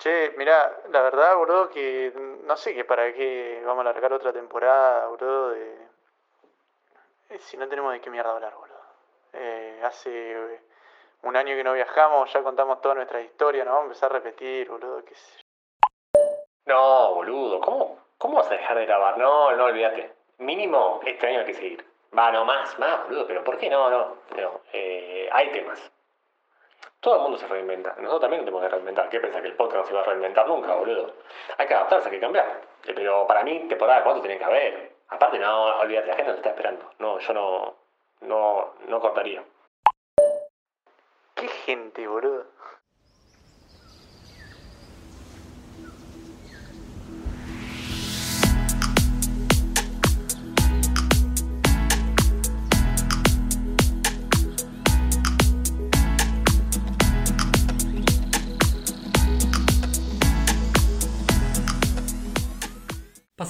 Che, mirá, la verdad, boludo, que no sé qué para qué vamos a largar otra temporada, boludo, de... eh, Si no tenemos de qué mierda hablar, boludo. Eh, hace eh, un año que no viajamos, ya contamos toda nuestra historia, nos vamos a empezar a repetir, boludo, qué sé. No, boludo, ¿cómo, ¿cómo vas a dejar de grabar? No, no, olvídate. Mínimo este año hay que seguir. Va, no, más, más, boludo, pero ¿por qué no? No, no. Eh, hay temas. Todo el mundo se reinventa. Nosotros también tenemos que reinventar. ¿Qué pensás que el podcast no se va a reinventar nunca, boludo? Hay que adaptarse, hay que cambiar. Eh, Pero para mí, temporada 4 tiene que haber. Aparte, no, olvídate, la gente nos está esperando. No, yo no, no, no cortaría. ¿Qué gente, boludo?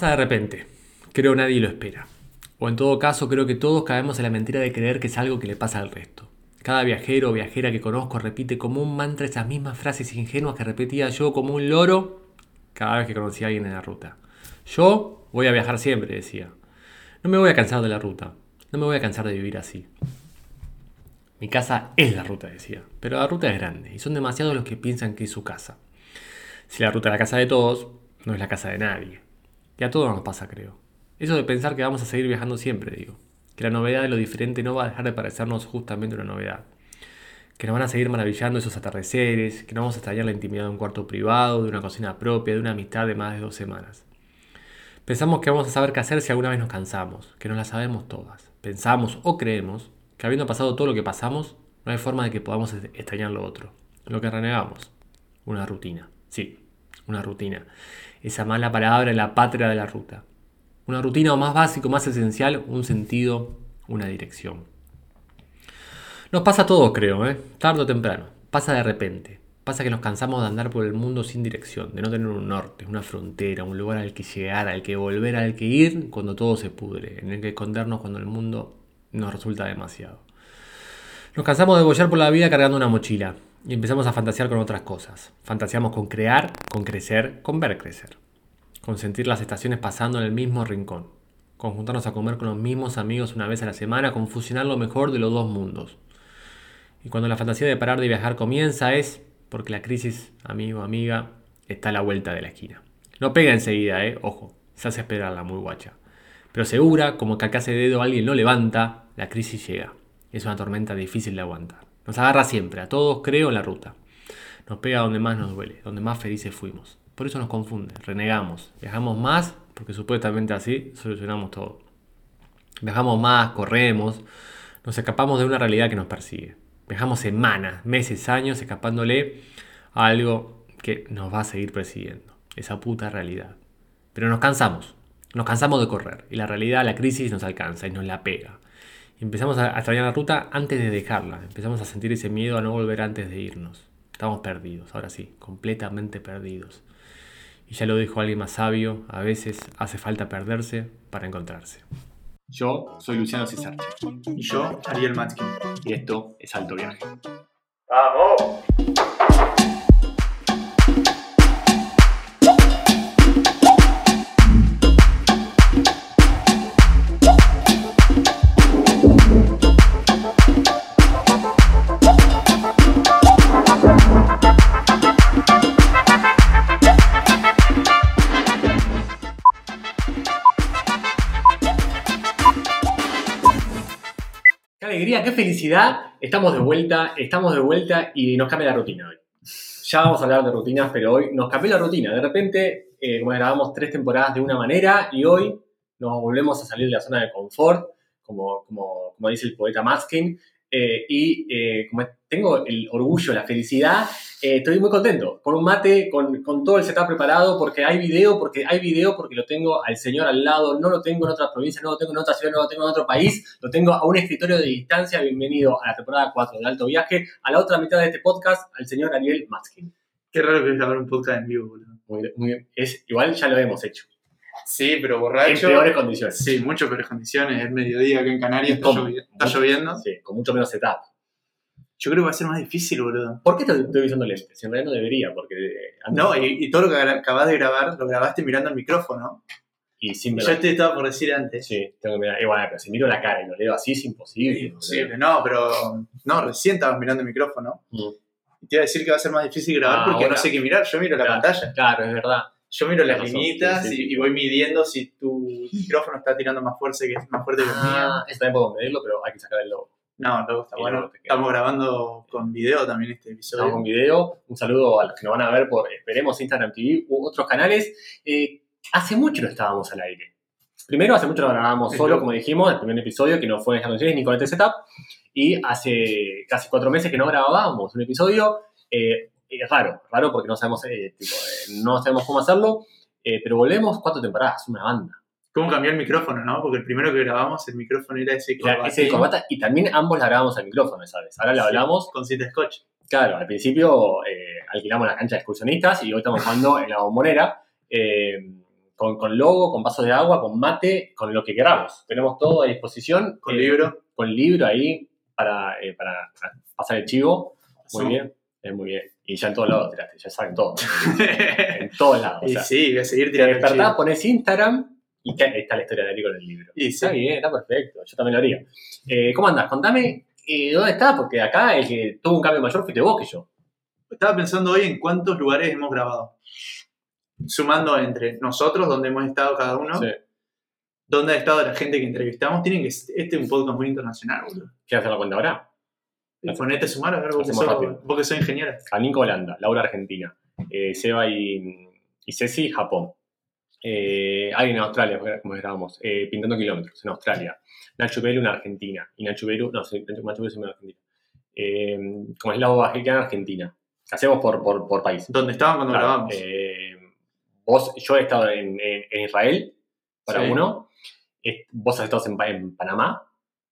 De repente. Creo nadie lo espera. O en todo caso, creo que todos caemos en la mentira de creer que es algo que le pasa al resto. Cada viajero o viajera que conozco repite como un mantra esas mismas frases ingenuas que repetía yo como un loro cada vez que conocía a alguien en la ruta. Yo voy a viajar siempre, decía. No me voy a cansar de la ruta. No me voy a cansar de vivir así. Mi casa es la ruta, decía. Pero la ruta es grande y son demasiados los que piensan que es su casa. Si la ruta es la casa de todos, no es la casa de nadie. Y a todos nos pasa, creo. Eso de pensar que vamos a seguir viajando siempre, digo. Que la novedad de lo diferente no va a dejar de parecernos justamente una novedad. Que nos van a seguir maravillando esos atardeceres, que no vamos a extrañar la intimidad de un cuarto privado, de una cocina propia, de una amistad de más de dos semanas. Pensamos que vamos a saber qué hacer si alguna vez nos cansamos, que no la sabemos todas. Pensamos o creemos que habiendo pasado todo lo que pasamos, no hay forma de que podamos extrañar lo otro. Lo que renegamos. Una rutina. Sí, una rutina. Esa mala palabra la patria de la ruta. Una rutina o más básico, más esencial, un sentido, una dirección. Nos pasa a todos, creo, ¿eh? tarde o temprano. Pasa de repente. Pasa que nos cansamos de andar por el mundo sin dirección, de no tener un norte, una frontera, un lugar al que llegar, al que volver, al que ir cuando todo se pudre, en el que escondernos cuando el mundo nos resulta demasiado. Nos cansamos de bollar por la vida cargando una mochila y empezamos a fantasear con otras cosas. Fantaseamos con crear, con crecer, con ver crecer. Con sentir las estaciones pasando en el mismo rincón. Con juntarnos a comer con los mismos amigos una vez a la semana, con fusionar lo mejor de los dos mundos. Y cuando la fantasía de parar de viajar comienza es porque la crisis, amigo, amiga, está a la vuelta de la esquina. No pega enseguida, eh, ojo, se hace esperarla muy guacha. Pero segura, como que acá ese dedo alguien lo levanta, la crisis llega. Es una tormenta difícil de aguantar. Nos agarra siempre, a todos creo, en la ruta. Nos pega donde más nos duele, donde más felices fuimos. Por eso nos confunde, renegamos. Viajamos más porque supuestamente así solucionamos todo. Viajamos más, corremos, nos escapamos de una realidad que nos persigue. Viajamos semanas, meses, años escapándole a algo que nos va a seguir persiguiendo. Esa puta realidad. Pero nos cansamos. Nos cansamos de correr. Y la realidad, la crisis nos alcanza y nos la pega. Empezamos a extrañar la ruta antes de dejarla. Empezamos a sentir ese miedo a no volver antes de irnos. Estamos perdidos, ahora sí, completamente perdidos. Y ya lo dijo alguien más sabio, a veces hace falta perderse para encontrarse. Yo soy Luciano Cisarche Y yo, Ariel Matskin. y esto es Alto Viaje. ¡Vamos! Alegría, qué felicidad! Estamos de vuelta, estamos de vuelta y nos cambia la rutina hoy. Ya vamos a hablar de rutinas, pero hoy nos cambió la rutina. De repente, eh, grabamos tres temporadas de una manera y hoy nos volvemos a salir de la zona de confort, como, como, como dice el poeta Maskin. eh, y eh, como tengo el orgullo, la felicidad, eh, estoy muy contento. Con un mate, con, con todo el setup preparado, porque hay video, porque hay video, porque lo tengo al señor al lado, no lo tengo en otra provincia, no lo tengo en otra ciudad, no lo tengo en otro país, lo tengo a un escritorio de distancia. Bienvenido a la temporada 4 de Alto Viaje, a la otra mitad de este podcast, al señor Ariel Matskin. Qué raro que es grabar un podcast en vivo, boludo. Muy, muy- es, igual ya lo hemos hecho. Sí, pero En borracho. peores condiciones. Sí, mucho peores condiciones. Es mediodía acá en Canarias, está, ¿Cómo? llovi- está lloviendo. Sí, con mucho menos setup. Yo creo que va a ser más difícil, boludo. ¿Por qué te estoy diciendo lentes? Si en realidad no debería, porque eh, No, y, y todo lo que acabas de grabar, lo grabaste mirando el micrófono. y sin Yo te estaba por decir antes. Sí, tengo que mirar. Igual, pero si miro la cara y lo leo así es imposible. boludo. Imposible, no, pero. No, recién estabas mirando el micrófono. Mm. Y te iba a decir que va a ser más difícil grabar Ah, porque bueno. no sé qué mirar. Yo miro la pantalla. Claro, es verdad. Yo miro las razón, linitas sí, sí, y, sí. y voy midiendo si tu micrófono está tirando más fuerte que, más fuerte que el mío. Ah, eso también puedo medirlo, pero hay que sacar el logo. No, luego está bueno. Estamos grabando con video también este episodio. Estamos con video. Un saludo a los que nos van a ver por, esperemos, Instagram TV u otros canales. Eh, hace mucho no estábamos al aire. Primero, hace mucho lo grabábamos solo, como dijimos, el primer episodio, que no fue en condiciones ni con este setup. Y hace casi cuatro meses que no grabábamos un episodio. Eh, es raro, raro porque no sabemos, eh, tipo, eh, no sabemos cómo hacerlo. eh, pero volvemos cuatro temporadas, una banda. ¿Cómo cambió el micrófono, no? Porque el primero que grabamos, el micrófono era ese Era corbatín ese corbata y también ambos la grabamos al micrófono, ¿sabes? Ahora lo Sí. hablamos con cinta scotch. Claro, al principio eh, alquilamos la cancha de excursionistas y hoy estamos jugando en la bombonera eh, con, con logo, con vasos de agua, con mate, con lo que queramos. Tenemos todo a disposición. Con eh, libro. Con libro ahí para, para, para pasar el chivo. Muy Sí. bien, es muy bien. Y ya en todos lados tiraste, ya saben todo. en todos lados. O y sí, voy a seguir te tirando el despertás, pones Instagram y ca- está la historia de Ari con el libro. Y sí. Está bien, está perfecto. Yo también lo haría. Eh, ¿Cómo andás? Contame eh, dónde estás, porque acá el que tuvo un cambio mayor fuiste vos que yo. Estaba pensando hoy en cuántos lugares hemos grabado. Sumando entre nosotros, donde hemos estado cada uno, Sí. donde ha estado la gente que entrevistamos. Tienen que, este es un podcast muy internacional, boludo. ¿Quieres hacer la cuenta ahora? Y ponete a sumar a ver vos que, sos, vos que sos ingeniera. A Nico Holanda, Laura Argentina, eh, Seba y, y Ceci Japón. Eh, alguien en Australia, como grabamos, eh, Pintando Kilómetros en Australia. Nacho Belu en Argentina. Y Nacho Belu, no, sí, Nacho es en Argentina. Eh, como es la Bajicana en Argentina. Hacemos por, por, por país. Donde estaban cuando Claro, grabamos. eh, vos, yo he estado en, en- en Israel, para Sí. uno. Vos has estado en, Pa- en Panamá,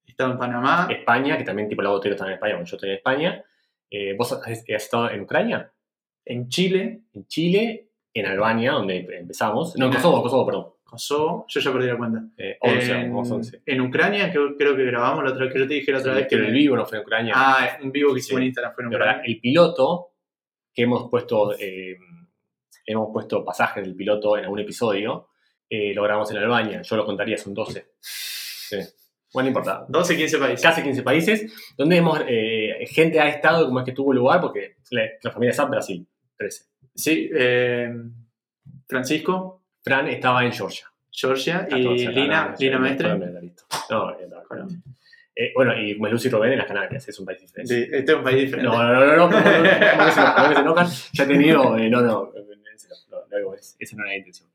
Estaba en Panamá. España, que también tipo la botella está en España, como yo estoy en España. Eh, vos has, has estado en Ucrania, En Chile, en Chile, en Albania, donde empezamos. No, en Kosovo, Kosovo, perdón. Kosovo. Yo ya perdí la cuenta. Eh, 11, en, vamos 11. en Ucrania, que creo que grabamos la otra que yo te dije la otra vez. Que el vivo no fue en Ucrania. Ah, un vivo que hicimos Sí. en Instagram fue en Ucrania. el piloto, que hemos puesto, eh, hemos puesto pasajes del piloto en algún episodio, eh, lo grabamos en Albania. Yo lo contaría, son 12. Sí. Bueno, no importa. 12, 15 países. Casi 15 países, donde hemos, eh, gente ha estado como es que tuvo lugar, porque la, la familia Sam, Brasil, 13. Sí, eh, Francisco, Fran estaba en Georgia. Georgia 14, y no, Lina, no, Lina no. No, eh, no. Eh, bueno, y como Lucy Robén en las Canarias, es un país diferente. Este es un país diferente. No, no, no, no, no, ¿cómo, cómo que se enojan? ¿Cómo que se enojan? Ya he tenido, eh, no, no, no, no, no, es- esa no era la intención.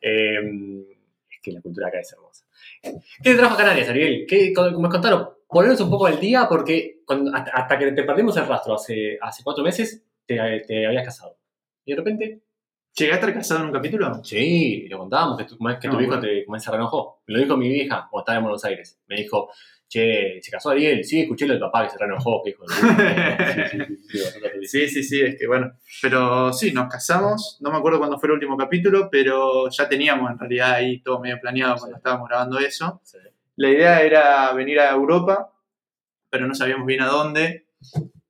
Eh, es que la cultura acá es hermosa. ¿Qué te trajo a Canarias, Ariel? ¿Qué, me contaron? Ponernos un poco al día porque hasta que te perdimos el rastro hace, hace cuatro meses, te, te habías casado. Y de repente, ¿Llegaste a estar casado en un capítulo? sí, lo contábamos, que tu, que tu No, hijo bueno. te, se reenojó. Me lo dijo mi vieja cuando estaba en Buenos Aires. Me dijo, che, ¿se casó Ariel? Sí, escuché lo del papá que se reenojó, que hijo de puta". Sí, sí, sí, es que bueno. Pero sí, nos casamos. No me acuerdo cuándo fue el último capítulo, pero ya teníamos en realidad ahí todo medio planeado cuando estábamos grabando eso. Sí. La idea era venir a Europa, pero no sabíamos bien a dónde.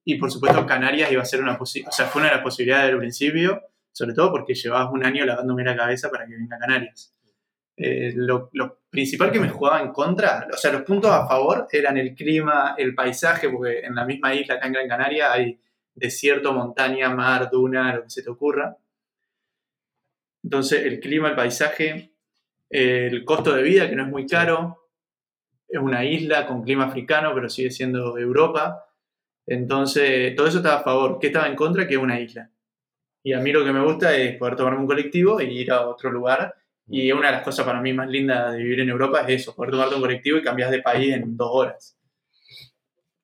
Y por supuesto Canarias iba a ser una posibilidad, o sea, fue una de las posibilidades del principio, sobre todo porque llevabas un año lavándome la cabeza para que venga Canarias. Eh, lo, lo principal que me jugaba en contra, o sea, los puntos a favor eran el clima, el paisaje, porque en la misma isla, acá en Gran Canaria, hay desierto, montaña, mar, duna, lo que se te ocurra. Entonces, el clima, el paisaje, eh, el costo de vida, que no es muy caro, es una isla con clima africano, pero sigue siendo Europa. Entonces, todo eso estaba a favor. ¿Qué estaba en contra? Que una isla. Y a mí lo que me gusta es poder tomarme un colectivo e ir a otro lugar. Y una de las cosas para mí más lindas de vivir en Europa es eso, poder tomarte un colectivo y cambiar de país en dos horas.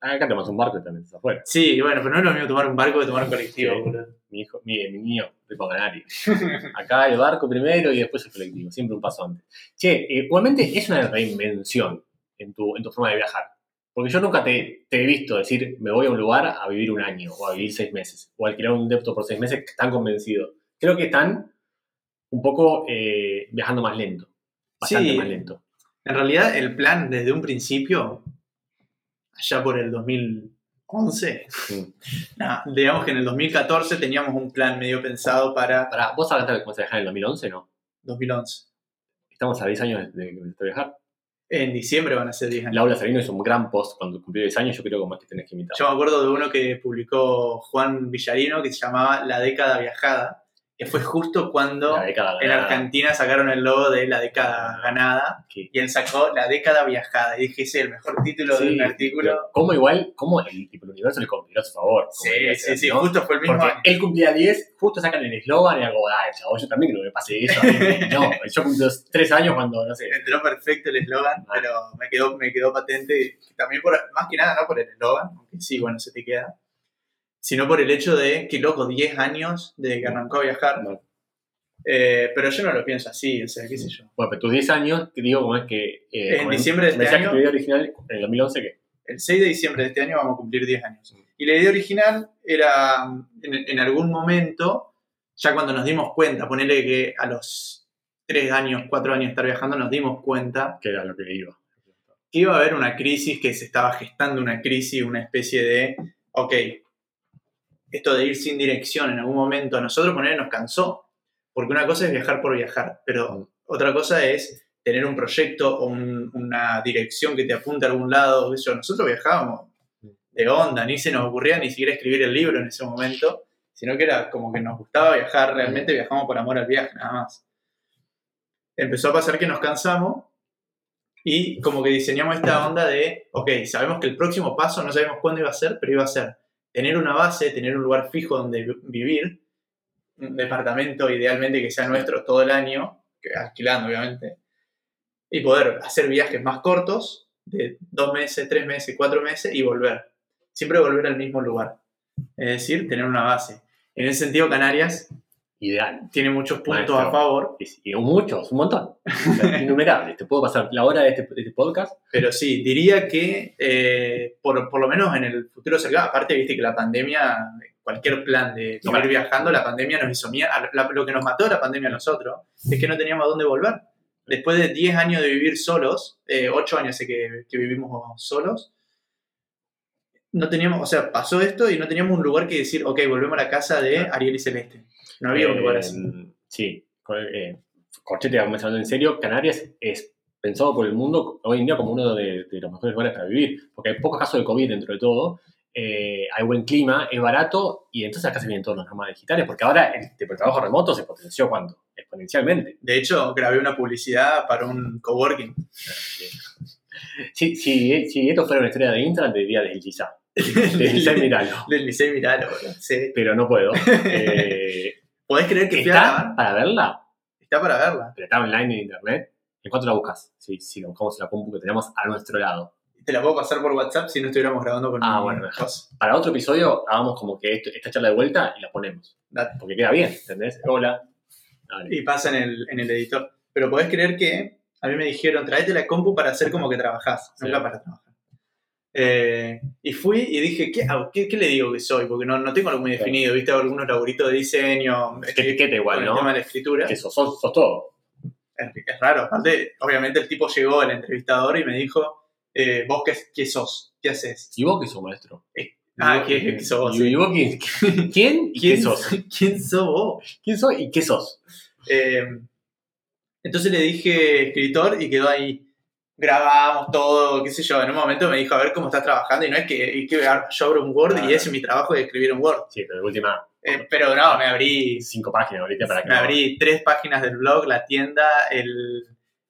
Acá tomas un barco y también estás afuera. Sí, bueno, pero no es lo mismo tomar un barco que tomar un colectivo. Sí. boludo. Mi hijo, mi, mi niño, tipo canario. Acá el barco primero y después el colectivo, siempre un paso antes. Che, eh, igualmente es una reinvención en tu, en tu forma de viajar. Porque yo nunca te, te he visto decir, me voy a un lugar a vivir un año o a vivir seis meses, o alquilar un depto por seis meses, tan convencido. Creo que están un poco eh, viajando más lento, bastante Sí. más lento. En realidad, el plan desde un principio, allá por el 2011, 11. Mm. Nah, digamos que en el 2014 teníamos un plan medio pensado para Pará, ¿vos hablaste de cómo se viajar en el 2011 no? 2011. Estamos a 10 años de que empezaste a viajar. En diciembre van a ser 10 años. Laura Salino hizo un gran post cuando cumplió 10 años, yo creo que más que tenés que imitar. Yo me acuerdo de uno que publicó Juan Villarino que se llamaba La década viajada, que fue justo cuando en ganada. Argentina sacaron el logo de La década ganada Que- y él sacó La década viajada. Y dije, ese es el mejor título de Sí, un artículo. ¿Cómo igual, cómo el, tipo, el universo le conspiró a su favor? como Sí, sí, sí, ¿no? justo fue el mismo Porque año. él cumplía 10, justo sacan el eslogan y hago, ay, chavo, yo también creo que me pase eso. a mí". No, yo cumplí 3 años cuando, no sé. Entró perfecto el eslogan, Ah. pero me quedó, me quedó patente. También por, más que nada, no por el eslogan, aunque sí, bueno, se te queda. Sino por el hecho de, que loco, 10 años de que arrancó a viajar. No. Eh, pero yo no lo pienso así, o sea, qué sé yo. Bueno, pero tus 10 años, te digo, como es que. eh, En diciembre de este año- tu video original en el 2011, ¿qué? El 6 de diciembre de este año vamos a cumplir 10 años. Y la idea original era, en, en algún momento, ya cuando nos dimos cuenta, ponerle que a los 3 años, 4 años de estar viajando, nos dimos cuenta Que era lo que iba. que iba a haber una crisis, que se estaba gestando una crisis, una especie de, ok, esto de ir sin dirección en algún momento a nosotros poner nos cansó, porque una cosa es viajar por viajar, pero Mm. otra cosa es tener un proyecto o un- una dirección que te apunte a algún lado. Eso. Nosotros viajábamos de onda, ni se nos ocurría ni siquiera escribir el libro en ese momento, sino que era como que nos gustaba viajar, realmente viajamos por amor al viaje, nada más. Empezó a pasar que nos cansamos y como que diseñamos esta onda de, ok, sabemos que el próximo paso no sabemos cuándo iba a ser, pero iba a ser tener una base, tener un lugar fijo donde vi- vivir, un departamento idealmente que sea nuestro todo el año, alquilando obviamente, y poder hacer viajes más cortos, de dos meses, tres meses, cuatro meses, y volver. Siempre volver al mismo lugar. Es decir, tener una base. En ese sentido, Canarias Ideal. tiene muchos puntos Maestro. a favor, Y, y muchos, un montón. Innumerables. Te puedo pasar la hora de este, de este podcast. pero sí, diría que eh, por, por lo menos en el futuro cercano, aparte, viste que la pandemia, cualquier plan de No, seguir para- viajando, la pandemia nos hizo mierda. Lo que nos mató la pandemia a nosotros es que no teníamos a dónde volver. Después de 10 años de vivir solos, eh, 8 años sé que, que vivimos solos, no teníamos, o sea, pasó esto y no teníamos un lugar que decir, ok, volvemos a la casa de Ariel y Celeste. No había un lugar Eh, así. Sí. co- eh, Corchete, vamos hablando en serio, Canarias es pensado por el mundo hoy en día como uno de, de los mejores lugares para vivir, porque hay pocos casos de COVID dentro de todo, eh, hay buen clima, es barato y entonces acá se vienen todos los nómadas digitales, porque ahora el, el trabajo remoto se potenció cuánto? Exponencialmente. De hecho, grabé una publicidad para un coworking. Si, si, si esto fuera una historia de Instagram, te diría deslizar. Deslizar y miralo. Del Licey Miralo. Sí. Pero no puedo. Eh, ¿Podés creer que fui a ¿Está grabar? para verla? Está para verla. Pero está online en internet. ¿En cuánto la buscas? Sí, sí, la buscamos en la compu que tenemos a nuestro lado. Te la puedo pasar por WhatsApp si no estuviéramos grabando con Ah, mi bueno, cosa. Para otro episodio, hagamos como que esto- esta charla de vuelta y la ponemos. Porque queda bien, ¿entendés? Hola. Dale. Y pasa en el, en el editor. Pero podés creer que a mí me dijeron, traete la compu para hacer como que trabajás, Sí. nunca para trabajar. Eh, y fui y dije, ¿qué, hago? ¿Qué, qué le digo que soy? Porque no, no tengo algo muy definido, ¿viste? Algunos laburitos de diseño, Que etiqueta igual, con el ¿no? tema de la escritura. Que sos, sos, sos todo. Es, es raro. Aparte, obviamente el tipo llegó, el entrevistador, y me dijo, eh, ¿vos qué, qué sos? ¿Qué haces? ¿Y vos qué sos, maestro? Ah, ¿Y vos- ¿qué, qué sos vos? ¿Y, y vos quién? ¿Quién? ¿Y qué sos? ¿Quién sos vos? ¿Quién soy y qué sos? Eh, entonces le dije escritor y quedó ahí. Grabamos todo, qué sé yo. En un momento me dijo, a ver cómo estás trabajando. Y no es que, y que yo abro un Word y Claro. ese es mi trabajo de escribir un Word. Sí, pero de última, Eh, pero no, me abrí, cinco páginas ahorita para que me abrí tres páginas del blog, la tienda, el,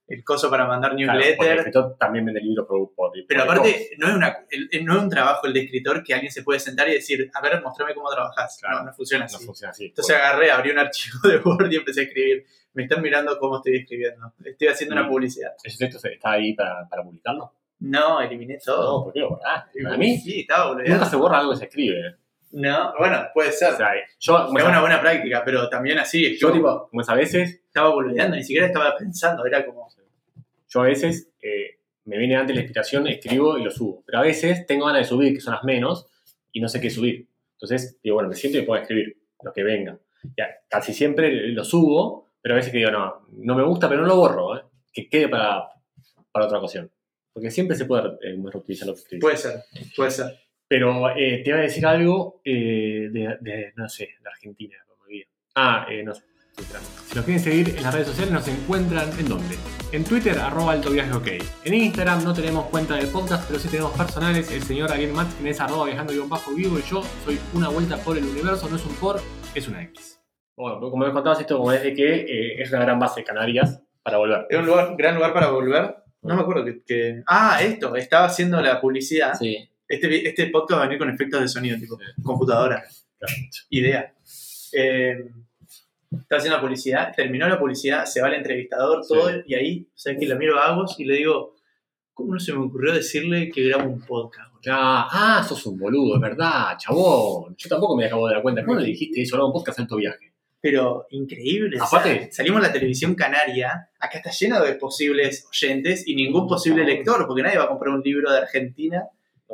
el coso para mandar Claro, porque el newsletter. escritor también vende libros por, por pero por aparte, no es, una, el- no es un trabajo el de escritor que alguien se puede sentar y decir, a ver, mostrame cómo trabajás. Claro. No, no funciona No así. funciona así. Entonces agarré, abrí un archivo de Word y empecé a escribir. Me están mirando cómo estoy escribiendo. Estoy haciendo una Mm. publicidad. ¿Ese texto está ahí para, para publicarlo? No, eliminé No, todo. ¿por qué lo borraste? Para mí, Sí, estaba nunca boludeando. se borra algo que se escribe. No, bueno, puede ser. O sea, yo, es una buena práctica, pero también así. yo Yo tipo, como es a veces, estaba boludeando, ni siquiera estaba pensando. Era como. yo a veces eh, me viene antes la inspiración, escribo y lo subo. Pero a veces tengo ganas de subir, que son las menos, y no sé qué subir. Entonces, digo, bueno, me siento y a escribir lo que venga. Ya, casi siempre lo subo, pero a veces que digo, no, no me gusta, pero no lo borro, ¿eh? que quede para, para otra ocasión. Porque siempre se puede eh, reutilizar lo que escribí. Puede ser, puede ser. Pero eh, te iba a decir algo eh, de, de, no sé, de Argentina. como olvidé. Ah, eh, no sé. Si nos quieren seguir en las redes sociales, nos encuentran en dónde? En Twitter, arroba alto viaje ok. En Instagram no tenemos cuenta del podcast, pero sí tenemos personales. El señor Ariel Martin es arroba viajando bajo vivo y yo soy una vuelta por el universo, no es un por, es una X. Bueno, pues como me contabas esto, como es de que eh, es una gran base Canarias para volver. Es un lugar, gran lugar para volver. No me acuerdo que, que- Ah, esto, estaba haciendo la publicidad. Sí. Este, este podcast va a venir con efectos de sonido, tipo Sí. computadora. Claro. Idea. Eh, estaba haciendo la publicidad, terminó la publicidad, se va el entrevistador, todo, Sí. y ahí, ¿sabes que Lo miro a Agos y le digo, ¿cómo no se me ocurrió decirle que grabo un podcast? boludo?" Ah, ah, sos un boludo, es verdad, chabón. Yo tampoco me acabo de dar cuenta. ¿Cómo le dijiste eso? Era un podcast alto viaje. Pero increíble. o Aparte- sea, salimos a la televisión canaria, acá está lleno de posibles oyentes y ningún posible lector, porque nadie va a comprar un libro de Argentina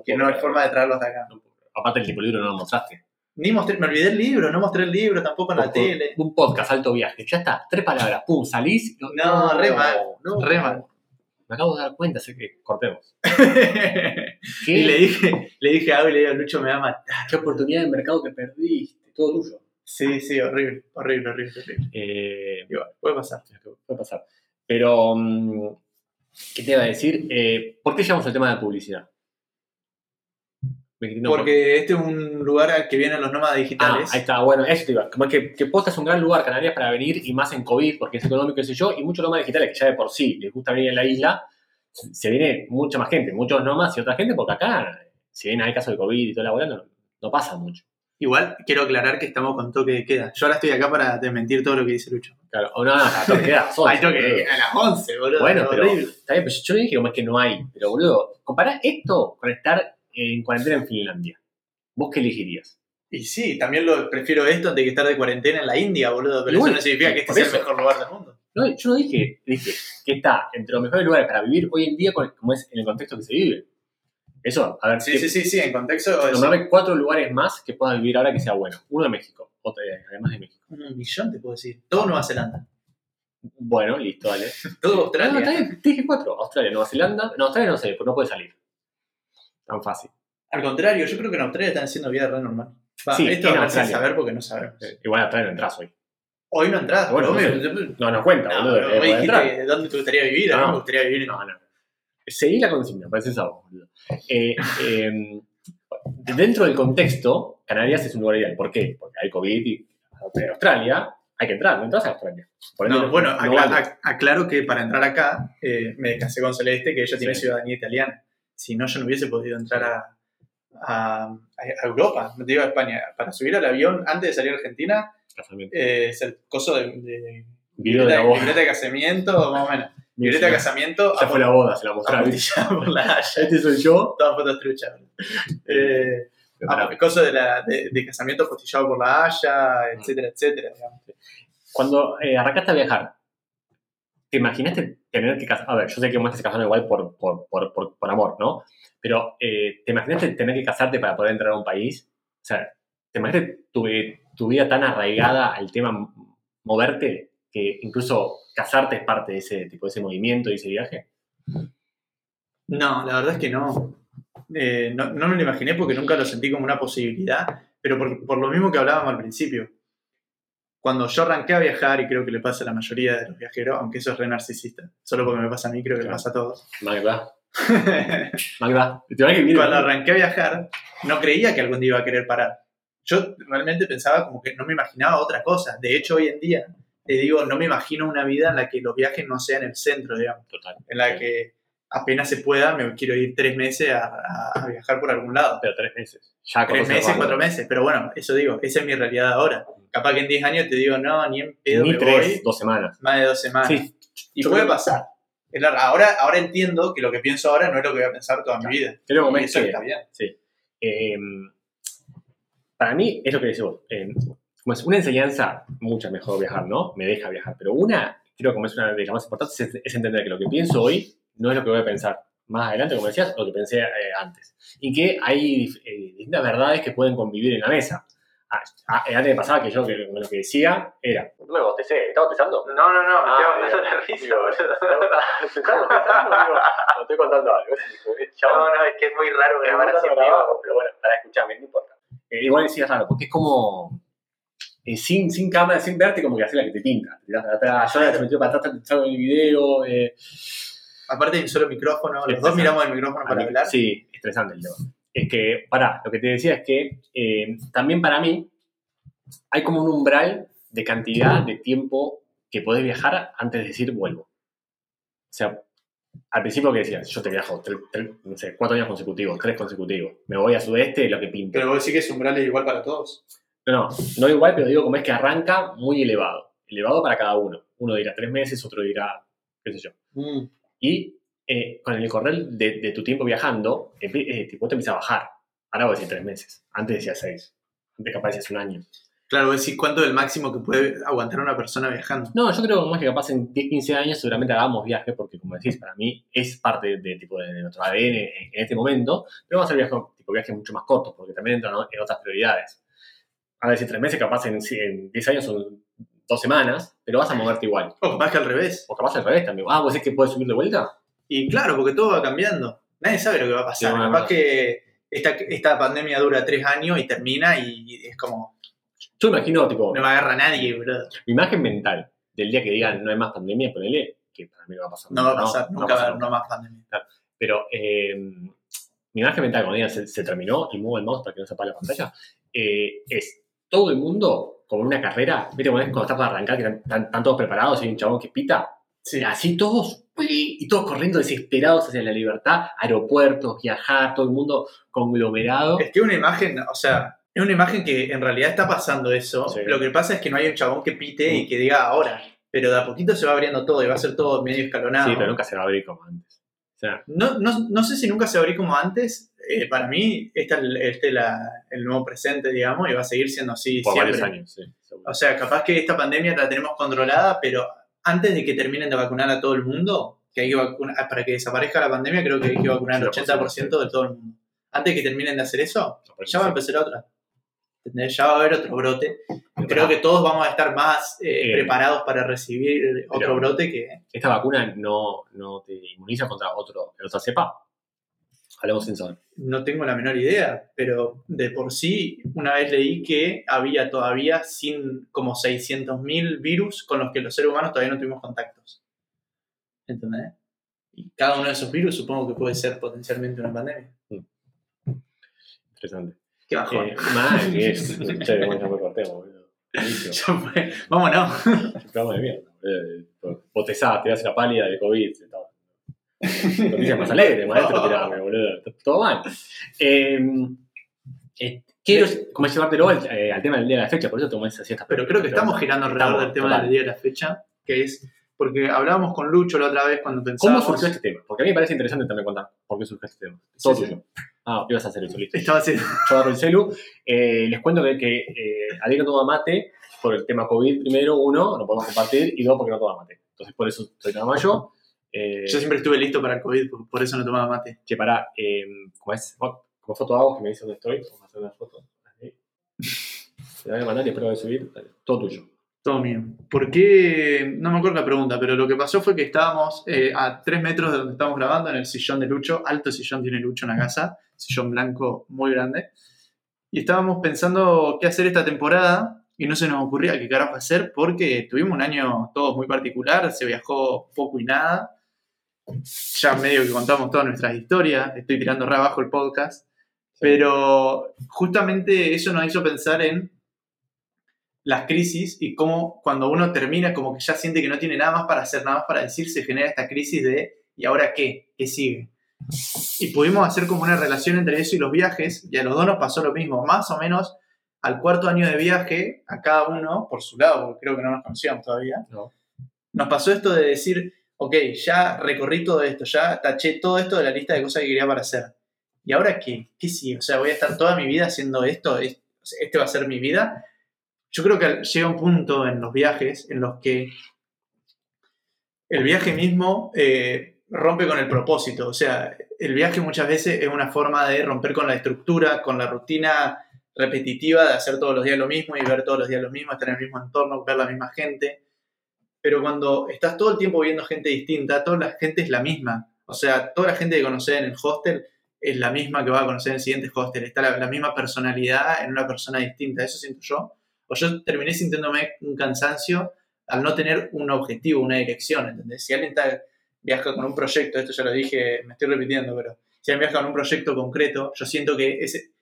que no hay forma de traerlos de acá. Aparte, el tipo de libro no lo mostraste. Ni mostré, me olvidé el libro, no mostré el libro tampoco en la tele. Un podcast alto viaje. Ya está, tres palabras. Pum, salís. No, re mal, no. re mal. Me acabo de dar cuenta, sé que cortemos. ¿Qué, y le dije, le dije a Agui, le digo, Lucho me va a matar. qué oportunidad de mercado que perdiste. Todo tuyo. Sí, sí, horrible, horrible, horrible, horrible. Eh, Igual, puede pasar. puede pasar. Pero, mm, ¿qué te iba a decir? Eh, ¿Por qué llevamos el tema de la publicidad? No, Porque este es un lugar al que vienen los nómadas Ah, digitales. ahí está, bueno, eso te iba. Como que, que Posta es un gran lugar, Canarias, para venir y más en COVID, porque es económico, qué sé yo, y muchos nómadas digitales que ya de por sí les gusta venir a la isla, se viene mucha más gente, muchos nómadas y otra gente, porque acá, si bien hay casos de COVID y toda la bola, no, no pasa mucho. Igual quiero aclarar que estamos con toque de queda. Yo ahora estoy acá para desmentir todo lo que dice Lucho. Claro, o no, no, acá toque queda, son, Hay toque de queda a las 11, boludo. Bueno, pero, horrible. está bien, pero yo le dije como es que no hay, pero boludo, compará esto con estar en cuarentena en Finlandia. ¿Vos qué elegirías? Y sí, también lo prefiero esto antes que estar de cuarentena en la India, boludo. Pero bueno, eso no significa que este sea eso. el mejor lugar del mundo. No, yo no dije, dije que está entre los mejores lugares para vivir hoy en día como es en el contexto que se vive. Eso, a ver, Sí, ¿qué- sí, sí, sí, en contexto. nombrame cuatro lugares más que puedas vivir ahora que sea bueno. Uno de México, otro de- además de México. Un millón te puedo decir. Todo Nueva Zelanda. Bueno, listo, dale. Todo No, Australia. está te dije cuatro. Australia, Nueva Zelanda. No, Australia no sé, porque no puede salir. Tan fácil. Al contrario, yo creo que en Australia están haciendo vida re normal. Va, Sí, esto no Australia. saber porque no sabemos. Eh, Igual Australia no entras hoy. Hoy no entras, Bueno, pero no No, no cuenta, No, boludo. eh, hoy puede entrar. dijiste dónde te gustaría vivir. A mí No. me gustaría vivir en No, no. Seguí la consigna, parece sábado, boludo. Eh, eh, dentro del contexto, Canarias es un lugar ideal. ¿Por qué? Porque hay COVID y en Australia hay que entrar, no entras a Australia. Por No, bueno, no acla- aclaro que para entrar acá eh, me casé con Celeste, que ella tiene Sí. ciudadanía italiana. Si no, yo no hubiese podido entrar a, a- a Europa, no te digo a España. Para subir al avión antes de salir a Argentina, eh, es el coso de, de de libreta de casamiento, más o menos. Libreta de casamiento, Ya fue la boda, se la apostillada por la Haya. Este soy yo. Todas fotos truchas. Eh, ah, coso de, la, de, de casamiento apostillado por la Haya, etcétera, etcétera. digamos. Cuando eh, arrancaste a viajar, ¿te imaginaste tener que casar? A ver, yo sé que muchos se casaron igual por, por, por, por, amor, ¿no? Pero, eh, ¿te imaginaste tener que casarte para poder entrar a un país? O sea, ¿te imaginaste tu, eh, tu vida tan arraigada al tema moverte que incluso casarte es parte de ese tipo de ese movimiento y ese viaje? No, la verdad es que no. Eh, no. no me lo imaginé porque nunca lo sentí como una posibilidad, pero por, por lo mismo que hablábamos al principio. Cuando yo arranqué a viajar, y creo que le pasa a la mayoría de los viajeros, aunque eso es re narcisista, solo porque me pasa a mí, creo que le Claro. pasa a todos. Magda, Magda, te vas a vivir. Cuando arranqué a viajar, no creía que algún día iba a querer parar. Yo realmente pensaba como que no me imaginaba otra cosa. De hecho, hoy en día, te digo, no me imagino una vida en la que los viajes no sean el centro, digamos. Total. En la que apenas se pueda, me quiero ir tres meses a, viajar por algún lado. Pero tres meses. Ya Tres meses, cuatro meses. Pero bueno, eso digo, esa es mi realidad ahora. Capaz que en 10 años te digo, no, ni en pedo Ni me tres, voy dos semanas. más de dos semanas. Sí, y yo puede creo- pasar. Ahora, ahora entiendo que lo que pienso ahora no es lo que voy a pensar toda mi vida. Es eso que- está bien. Eh, para mí es lo que decís vos. eh, como es una enseñanza, mucha mejor viajar, ¿no? Me deja viajar. Pero una, creo como es una de las más importantes, es, es entender que lo que pienso hoy no es lo que voy a pensar más adelante, como decías, o lo que pensé eh, antes. Y que hay eh, distintas verdades que pueden convivir en la mesa. Ah, ah, antes me pasaba que yo que, lo que decía era. No me bostecé, ¿estás bostezando? No, no, no, me Ah, botando la risa, Digo, no, estoy contando algo. No, no, es que es muy raro grabar así en vivo. pero bueno, para escucharme, no importa. Eh, igual decías raro, porque es como. Eh, sin, sin cámara, sin verte, como que haces la que te pinta. Te tirás para atrás, yo te metió para atrás, te en el video. Eh, Aparte un solo micrófono, los dos miramos el micrófono para mí- hablar. Sí, estresante el tema. Es que, pará, lo que te decía es que eh, también para mí hay como un umbral de cantidad de tiempo que podés viajar antes de decir vuelvo. O sea, al principio que decías, yo te viajo tres- tres- no sé, cuatro años consecutivos, tres consecutivos. Me voy a sudeste, lo que pinta. Pero vos decís que ese umbral es igual para todos. No, no, no igual, pero digo como es que arranca muy elevado. Elevado para cada uno. Uno dirá tres meses, otro dirá, qué sé yo. Y eh, con el correr de, de tu tiempo viajando, empie- eh, tipo, te empieza a bajar. Ahora voy a decir tres meses. Antes decía seis. Antes capaz decías un año. Claro, vos decís cuánto es el máximo que puede aguantar una persona viajando. No, yo creo que más que capaz en 10, 15 años seguramente hagamos viaje, porque como decís, para mí es parte de, tipo, de nuestro ADN en, en este momento, pero vamos a hacer viajes, tipo, viajes mucho más cortos, porque también entran en otras prioridades. A decir tres meses, capaz en, en 10 años son dos semanas, pero vas a moverte igual. O capaz que al revés. O capaz al revés también. Ah, ¿vos decís que puedes subir de vuelta? Y claro, porque todo va cambiando. Nadie sabe lo que va a pasar. Sí, capaz que esta, esta pandemia dura tres años y termina y es como, Yo imagino, tipo, no me agarra nadie, bro. mi imagen mental del día que digan no hay más pandemia, ponele, que para mí no va a pasar. No va a pasar, no nunca va a haber no más pandemia. Pero eh, mi imagen mental cuando digan se, se terminó y muevo el mouse para que no se apague la pantalla, eh, es todo el mundo como en una carrera, ¿viste? Cuando, es- cuando estás para arrancar, que están, están- están todos preparados y hay un chabón que pita, Sí. así todos, y todos corriendo desesperados hacia la libertad, aeropuertos, viajar, todo el mundo conglomerado. Es que una imagen, o sea, es una imagen que en realidad está pasando eso. Sí. Lo que pasa es que no hay un chabón que pite y que diga ahora. Pero de a poquito se va abriendo todo y va a ser todo medio escalonado. Sí, pero nunca se va a abrir como antes. O sea, No, no, no sé si nunca se va a abrir como antes. Eh, para mí, este es el, este nuevo presente, digamos, y va a seguir siendo así por siempre. varios años, sí. O sea, capaz que esta pandemia la tenemos controlada, pero antes de que terminen de vacunar a todo el mundo, que hay que vacunar, para que desaparezca la pandemia, creo que hay que vacunar el 80% de todo el mundo. Antes de que terminen de hacer eso, ya va a empezar otra. ¿Entendés? Ya va a haber otro brote. Creo que todos vamos a estar más eh, Eh, preparados para recibir otro brote que... ¿Esta vacuna no, no te inmuniza contra otro, otra cepa? Hablemos sin saber. No tengo la menor idea, pero de por sí, una vez leí que había todavía sin como 600.000 virus con los que los seres humanos todavía no tuvimos contactos. ¿Entendés? Y cada uno de esos virus supongo que puede ser potencialmente una pandemia. Interesante. Qué bajón. Eh, mal, que es. Che, bueno, ya me cortemos, boludo. Vámonos. Programa de mierda. Botezada, tirás una pálida de COVID. y todo. Noticias más alegres, maestro, tirame, boludo. Todo mal. Eh, eh, quiero como llevártelo al, eh, al tema del día de la fecha, por eso tomé esas siestas. Pero creo que estamos girando alrededor Estamos, del tema total. del día de la fecha, que es porque hablábamos con Lucho la otra vez cuando ¿Cómo pensábamos... surgió este tema? Porque a mí me parece interesante también contar por qué surgió este tema. Todo Sí, sí. tuyo. Ah, ibas a hacer eso, listo. Estaba haciendo... Yo agarro el celu. Eh, les cuento que, que eh, no toma mate por el tema COVID, primero, uno, no podemos compartir, y dos, porque no toma mate. Entonces, por eso estoy más yo. Eh, Yo siempre estuve listo para el COVID, por- eso no tomaba mate. Che, pará, eh, ¿cómo es? Como foto hago, que me dice dónde estoy, vamos a hacer una foto. Ahí. Te la voy a mandar y espero de subir. Dale, todo tuyo. Todo mío. ¿Por qué? No me acuerdo la pregunta, pero lo que pasó fue que estábamos eh, a tres metros de donde estábamos grabando, en el sillón de Lucho. Alto sillón tiene Lucho en la casa. Sillón blanco muy grande. Y estábamos pensando qué hacer esta temporada y no se nos ocurría qué carajo hacer porque tuvimos un año todos muy particular. Se viajó poco y nada. Ya medio que contamos todas nuestras historias. Estoy tirando re abajo el podcast. Pero justamente eso nos hizo pensar en las crisis y cómo cuando uno termina como que ya siente que no tiene nada más para hacer, nada más para decir, se genera esta crisis de ¿y ahora qué? ¿Qué sigue? Y pudimos hacer como una relación entre eso y los viajes y a los dos nos pasó lo mismo, más o menos al cuarto año de viaje, a cada uno por su lado, porque creo que no nos conocíamos todavía, No. nos pasó esto de decir, ok, ya recorrí todo esto, ya taché todo esto de la lista de cosas que quería para hacer. ¿Y ahora qué? ¿Qué sigue? O sea, voy a estar toda mi vida haciendo esto, ¿Es- este va a ser mi vida. Yo creo que llega un punto en los viajes en los que el viaje mismo eh, rompe con el propósito. O sea, el viaje muchas veces es una forma de romper con la estructura, con la rutina repetitiva de hacer todos los días lo mismo y ver todos los días lo mismo, estar en el mismo entorno, ver la misma gente. Pero cuando estás todo el tiempo viendo gente distinta, toda la gente es la misma. O sea, toda la gente que conoces en el hostel es la misma que va a conocer en el siguiente hostel. Está la, la misma personalidad en una persona distinta. Eso siento yo. O yo terminé sintiéndome un cansancio al no tener un objetivo, una dirección. ¿entendés? Si alguien está, viaja con un proyecto, esto ya lo dije, me estoy repitiendo, pero si alguien viaja con un proyecto concreto, yo siento que ese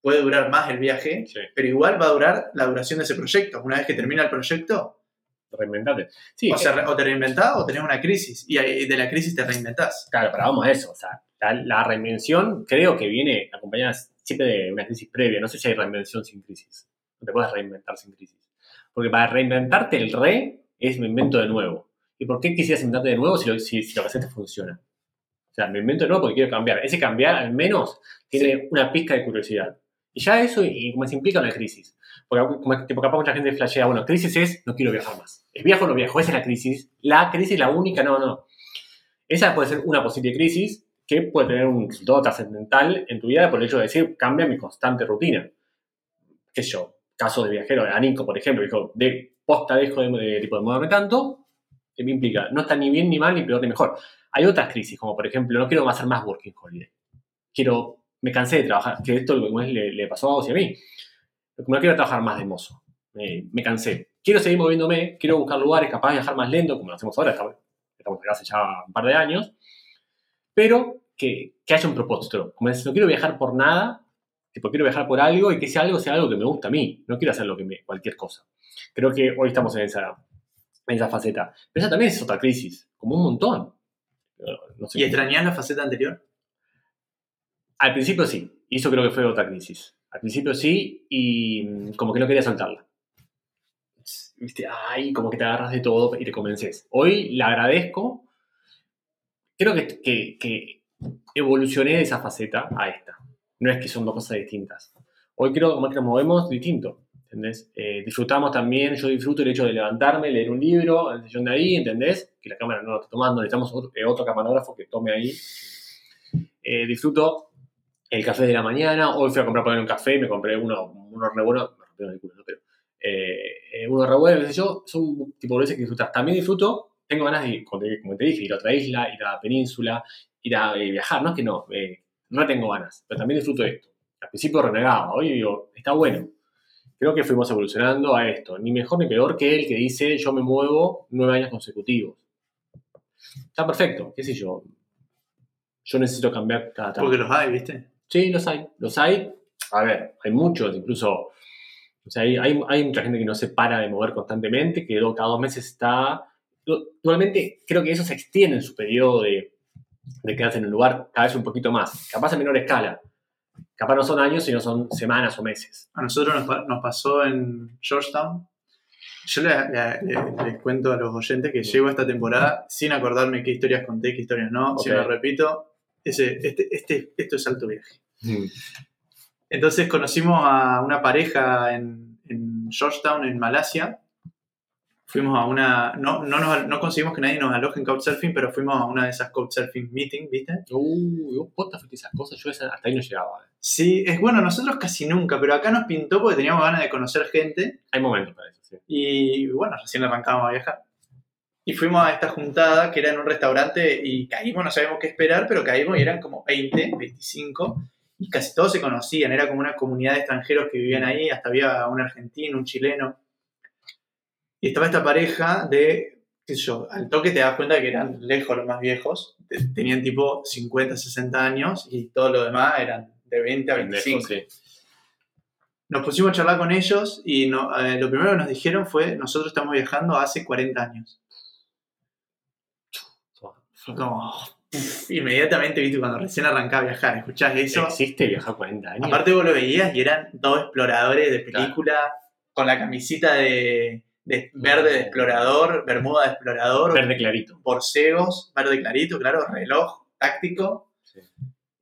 puede durar más el viaje, Sí. pero igual va a durar la duración de ese proyecto. Una vez que termina el proyecto, Reinventate. Sí, o, es- sea, o te reinventás o tenés una crisis. Y de la crisis te reinventás. Claro, pero vamos a eso. O sea, la, la reinvención creo que viene acompañada siempre de una crisis previa. No sé si hay reinvención sin crisis. No te puedes reinventar sin crisis. Porque para reinventarte el re es me invento de nuevo. ¿Y por qué quisieras inventarte de nuevo si lo, si, si lo que haces te funciona? O sea, me invento de nuevo porque quiero cambiar. Ese cambiar al menos tiene una pizca de curiosidad. Y ya eso y como se implica una crisis. Porque como, tipo, capaz mucha gente flashea, bueno, crisis es no quiero viajar más. ¿Es viajo o no viajo? Esa es la crisis. La crisis, la única, no, no. Esa puede ser una posible crisis que puede tener un resultado trascendental en tu vida por el hecho de decir, cambia mi constante rutina. ¿Qué sé yo? Caso de viajero, Anico, por ejemplo, dijo, de posta dejo de, de, tipo, de moverme tanto, que me implica, no está ni bien, ni mal, ni peor, ni mejor. Hay otras crisis, como por ejemplo, no quiero hacer más working holiday. Quiero, me cansé de trabajar, que esto le, le pasó a vos y a mí. Como no quiero trabajar más de mozo. Me, me cansé. Quiero seguir moviéndome, quiero buscar lugares, capaz de viajar más lento, como lo hacemos ahora, estamos, estamos acá hace ya un par de años, pero que, que haya un propósito. Como decir, no quiero viajar por nada, tipo, quiero viajar por algo y que ese algo sea algo que me gusta a mí. No quiero hacer lo que me, cualquier cosa. Creo que hoy estamos en esa, en esa faceta. Pero esa también es otra crisis, como un montón. No sé ¿Y extrañás la faceta anterior? Al principio sí, y eso creo que fue otra crisis. Al principio sí, y mm, como que no quería soltarla. Viste, ay, como que te agarras de todo y te convences. Hoy la agradezco. Creo que, que, evolucioné de esa faceta a esta. No es que son dos cosas distintas. Hoy creo que nos movemos distinto. ¿Entendés? Eh, disfrutamos también, yo disfruto el hecho de levantarme, leer un libro, el sillón de ahí, ¿entendés? Que la cámara no lo está tomando, necesitamos otro, eh, camarógrafo que tome ahí. Eh, disfruto el café de la mañana. Hoy fui a comprar para un café, me compré uno, uno re bueno, me rompieron el culo, ¿no? pero eh, uno re bueno, sé yo, son tipo veces que disfrutas. También disfruto, tengo ganas de, como te dije, ir a otra isla, ir a la península, ir a eh, viajar, no es que no, eh, no tengo ganas, pero también disfruto esto. Al principio renegaba, hoy digo, está bueno. Creo que fuimos evolucionando a esto, ni mejor ni peor que el que dice yo me muevo nueve años consecutivos. Está perfecto, qué sé yo. Yo necesito cambiar cada tanto. Porque los hay, ¿viste? Sí, los hay. Los hay. A ver, hay muchos, incluso. O sea, hay, hay, hay mucha gente que no se para de mover constantemente, que cada dos meses está. Igualmente, creo que eso se extiende en su periodo de, de quedarse en un lugar cada vez un poquito más. Capaz a menor escala. Capaz no son años, sino son semanas o meses. A nosotros nos, pa- nos pasó en Georgetown. Yo le- le- le- les cuento a los oyentes que llego a esta temporada sin acordarme qué historias conté, qué historias no. Si Ok. me repito, ese, este, este, esto es alto viaje. Entonces conocimos a una pareja en, en Georgetown, en Malasia. Fuimos a una. No, no, nos- no conseguimos que nadie nos aloje en Couchsurfing, pero fuimos a una de esas Couchsurfing meeting, ¿viste? Uy, vos posta fuiste esas cosas, yo hasta ahí no llegaba. Sí, es bueno, nosotros casi nunca, pero acá nos pintó porque teníamos ganas de conocer gente. Hay momentos para eso, sí. Y bueno, recién arrancábamos a viajar. Y fuimos a esta juntada que era en un restaurante y caímos, no sabíamos qué esperar, pero caímos y eran como 20, 25 y casi todos se conocían. Era como una comunidad de extranjeros que vivían ahí, hasta había un argentino, un chileno. Y estaba esta pareja de, qué sé yo, al toque te das cuenta que eran lejos los más viejos. Te- Tenían tipo 50, 60 años y todo lo demás eran de 20 a 25 Pendejo, sí. nos pusimos a charlar con ellos y no- eh, lo primero que nos dijeron fue, nosotros estamos viajando hace 40 años. Como, inmediatamente, viste, cuando recién arrancaba a viajar, escuchás eso. ¿Existe viajar 40 años? Aparte vos lo veías y eran dos exploradores de película con la camisita de, de verde de explorador, bermuda de explorador, Verde clarito. borseos, verde clarito, claro, reloj táctico.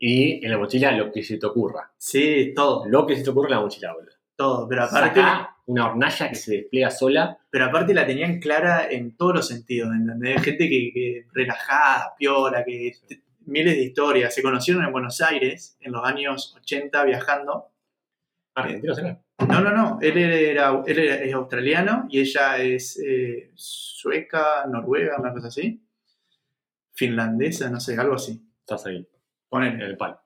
Y en la mochila lo que se te ocurra. Sí, todo, Lo que se te ocurra en la mochila, boludo. todo. Pero aparte, Sacá una hornalla que se despliega sola. pero aparte la tenían clara en todos los sentidos, ¿entendés? Gente que, que relajada, piola, que miles de historias. Se conocieron en Buenos Aires en los años 80 viajando. Argentino será. No, no, no. Él era, él era- es australiano y ella es eh, sueca, noruega, una cosa así. Finlandesa, no sé, algo así. Estás ahí, en Ponele. el palo.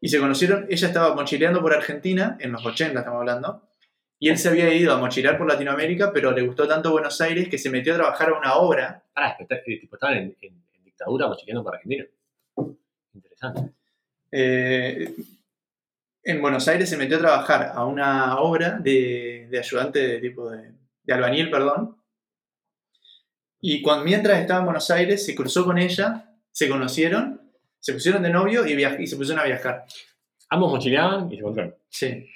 Y se conocieron, ella estaba mochileando por Argentina, en los 80 estamos hablando, y él se había ido a mochilear por Latinoamérica, pero le gustó tanto Buenos Aires que se metió a trabajar a una obra. Eh, tipo, estaban en, en- en dictadura mochileando para Argentina. Interesante. eh, en Buenos Aires se metió a trabajar a una obra de, de ayudante de tipo de, de albañil, perdón. Y cuando, mientras estaba en Buenos Aires se cruzó con ella, se conocieron, se pusieron de novio y, y se pusieron a viajar. Ambos mochileaban y se encontraron. Sí.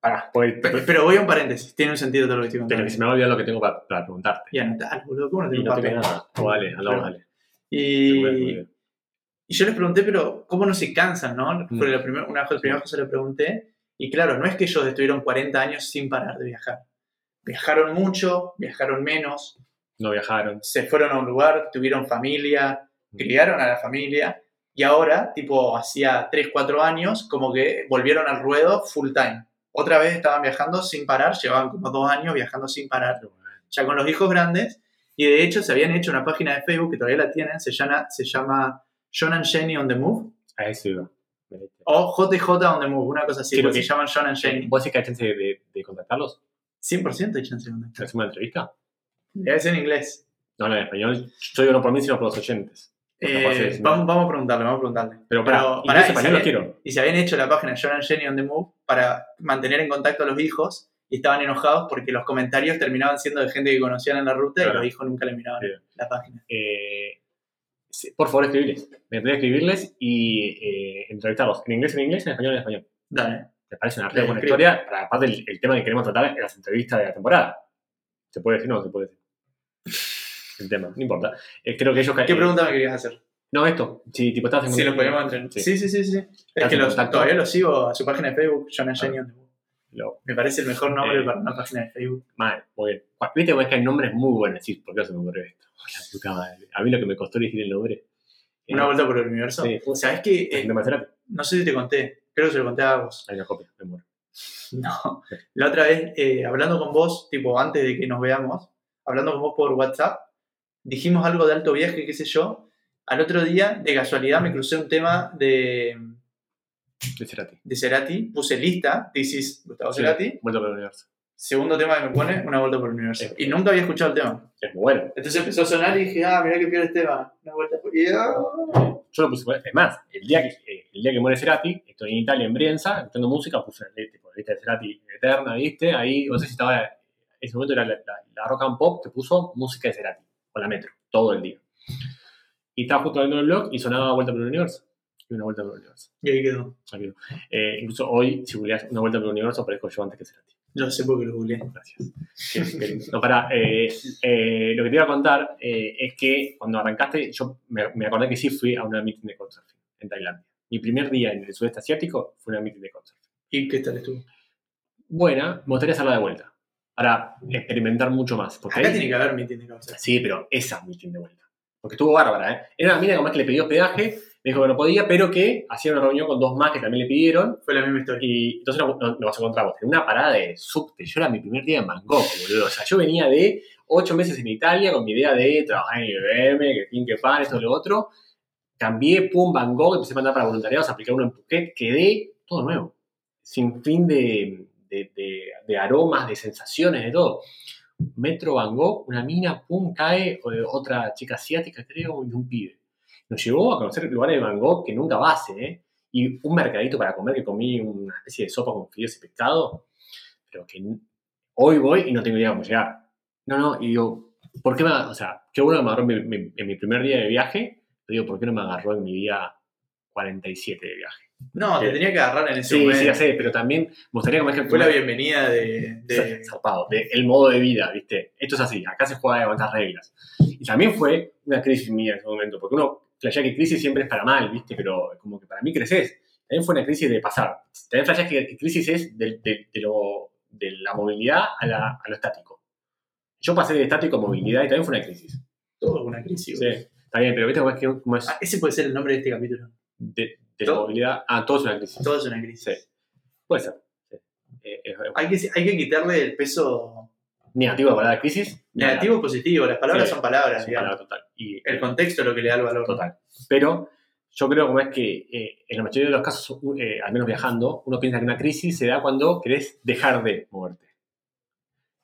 Pará, pues, Pero, pero voy a un paréntesis, tiene un sentido todo lo que estoy pero contando. que se me va a olvidar lo que tengo para, para preguntarte. Y anotar, boludo, ¿cómo no Y tengo no papel? tengo nada. Oh, dale, andamos, Pero- dale. Y, y yo les pregunté, pero ¿cómo no se cansan, no? Fue Mm. la primer- una de las primeras cosas que le pregunté. Y claro, no es que ellos estuvieron 40 años sin parar de viajar. Viajaron mucho, viajaron menos, No viajaron. se fueron a un lugar, tuvieron familia, Mm. criaron a la familia. Y ahora, tipo, hacía 3, 4 años, como que volvieron al ruedo full time. Otra vez estaban viajando sin parar, llevaban como dos años viajando sin parar ya con los hijos grandes, y de hecho se habían hecho una página de Facebook que todavía la tienen, se llama, se llama John and Jenny on the Move, A eso iba. o JJ on the Move, una cosa así, lo que- se llaman John and Jenny. ¿Vos decís que hay chance de, de contactarlos? 100% hay chance de contactar. ¿Se hace una entrevista? Es en inglés. No, no, en español. Yo digo no por mí, sino por los oyentes. Eh, vamos, vamos a preguntarle, vamos a preguntarle. Pero para, Pero, y se lo había- quiero. Y se habían hecho la página John and Jenny on the Move para mantener en contacto a los hijos y estaban enojados porque los comentarios terminaban siendo de gente que conocían en la ruta y los hijos nunca le miraban Bien. la página. Eh, por favor, escribirles. Me gustaría escribirles y eh, entrevistarlos. En inglés, en inglés, en español, en español. Dale. Me parece una re buena escribo. historia. Para, aparte, el, el tema que queremos tratar en las entrevistas de la temporada. ¿Se puede decir o no se puede decir? El tema, no importa. Eh, creo que ellos. ¿Qué pregunta me querías hacer? No, esto. Si tipo estás en Si lo podemos entrenar. Sí. Sí, sí, sí, sí. Es ¿Estás que los- todavía lo sigo a su página de Facebook, John and Jenny. Lo- Me parece el mejor nombre Eh. para una página de Facebook. Mal, muy bien. Viste cómo es que hay nombres muy buenos. Sí, ¿por qué no se me ocurrió esto? La puta madre. A mí lo que me costó elegir el nombre. eh, Una vuelta por el universo. sí. ¿Sabes qué? Eh, no sé si te conté. Creo que se lo conté a vos. Hay una copia, me muero. No. La otra vez, eh, hablando con vos, tipo antes de que nos veamos, hablando con vos por WhatsApp, dijimos algo de alto viaje, qué sé yo. Al otro día, de casualidad, me crucé un tema de, De Cerati. de Cerati. Puse lista, This is Gustavo Sí, Cerati. Vuelta por el universo. Segundo tema que me pone, Una vuelta por el universo. Es- Y nunca había escuchado el tema. Es muy bueno. Entonces empezó a sonar y dije, ah, mirá que pierde este tema. Una vuelta por... Ah. Yo lo puse. Es más, el día que, eh, el día que muere Cerati, estoy en Italia, en Brienza, escuchando música, puse eh, tipo, la lista de Cerati eterna, ¿viste? Ahí, no sé si estaba. En ese momento era la, la- la rock and pop que puso música de Cerati, con la metro, todo el día. Y estaba justo viendo el blog y sonaba Vuelta por el Universo. Y una vuelta por el universo. Y ahí quedó. Eh, incluso hoy, si googleas una vuelta por el universo, aparezco yo antes que Cerati. Yo sé porque lo googleé. Gracias. Qué- qué lindo. No, para, eh, eh, lo que te iba a contar es que cuando arrancaste, yo me, me acordé que sí fui a una meeting de Couchsurfing en Tailandia. Mi primer día en el sudeste asiático fue una meeting de Couchsurfing. ¿Y qué tal estuvo? Buena, me gustaría hacerla de vuelta para experimentar mucho más. Porque Acá ahí- tiene que haber meeting de causa. Sí, pero esa meeting de vuelta. Porque estuvo bárbara, ¿eh? Era una mina como que le pidió hospedaje, me dijo que no podía, pero que hacía una reunión con dos más que también le pidieron. Fue la misma historia. Y entonces nos, nos- nos encontramos en una parada de subte. Yo era mi primer día en Bangkok, boludo. O sea, yo venía de ocho meses en Italia con mi idea de trabajar en IBM, que fin, que pan, esto, lo otro. Cambié, pum, Bangkok, empecé a mandar para voluntariados, apliqué uno en Phuket, quedé todo nuevo. Sin fin de, de, de- de aromas, de sensaciones, de todo. Metro Bangkok, una mina, pum, cae, otra chica asiática, creo, y un pibe. Nos llevó a conocer lugares de Bangkok que nunca base, ¿eh? Y un mercadito para comer que comí una especie de sopa con fideos y pescado, pero que hoy voy y no tengo idea cómo llegar. No, no, y digo, ¿por qué me, o sea, qué bueno que me agarró mi, mi- en mi primer día de viaje, pero digo, ¿por qué no me agarró en mi día 47 de viaje? No, te Eh, tenía que agarrar en ese Sí, momento. sí, ya sé, pero también me gustaría como que Fue la bienvenida de, de- zarpado, de el modo de vida, ¿viste? Esto es así, acá se juega de otras reglas. Y también fue una crisis mía en ese momento, porque uno flashea que crisis siempre es para mal, ¿viste? Pero como que para mí creces. También fue una crisis de pasar. También flashea que crisis es de, de- de lo, de la movilidad a, la- a lo estático. Yo pasé de estático a movilidad y también fue una crisis. todo una crisis. Sí, está bien, pero ¿viste cómo es, que, cómo es Ah, ese puede ser el nombre de este capítulo. de, de la todo- movilidad? Ah, todo es una crisis. Todo es una crisis. Sí. Puede ser. eh, Hay que, hay que quitarle el peso negativo a la palabra crisis. negativo o positivo. Las palabras Sí, son palabras, total. Y, El contexto es lo que le da el valor. Total. Pero yo creo como es que eh, en la mayoría de los casos, eh, al menos viajando, uno piensa que una crisis se da cuando querés dejar de moverte.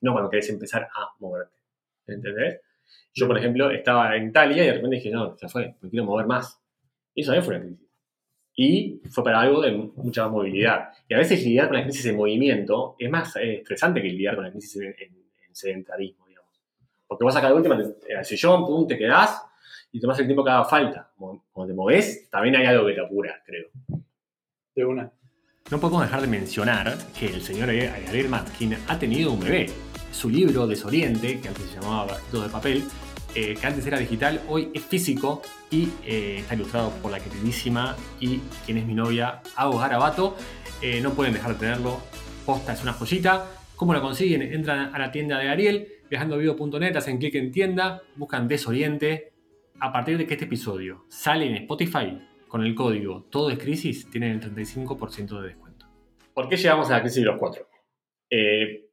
No cuando querés empezar a moverte. ¿Entendés? Yo, por ejemplo, estaba en Italia y de repente dije, no, ya fue, me quiero mover más. Y eso también fue una crisis. Y fue para algo de mucha más movilidad. Y a veces lidiar con la crisis de movimiento es más eh, estresante que lidiar con la crisis en, en- en sedentarismo, digamos. Porque vas acá de última, te- al sillón, pum, te quedás y tomás el tiempo que haga falta. Cuando te movés, también hay algo que te apura, creo. De una. No podemos dejar de mencionar que el señor Ariel Matkin ha tenido un bebé. Su libro Desoriente, que antes se llamaba Barquito de Papel, eh, que antes era digital, hoy es físico y eh, está ilustrado por la queridísima y quien es mi novia, Agus Garabato. Eh, no pueden dejar de tenerlo. Posta es una joyita. ¿Cómo lo consiguen? Entran a la tienda de Ariel, viajandovivo.net, hacen clic en tienda, buscan Desoriente. A partir de que este episodio sale en Spotify, con el código Todo es Crisis, tienen el 35% de descuento. ¿Por qué llegamos a la crisis de los cuatro?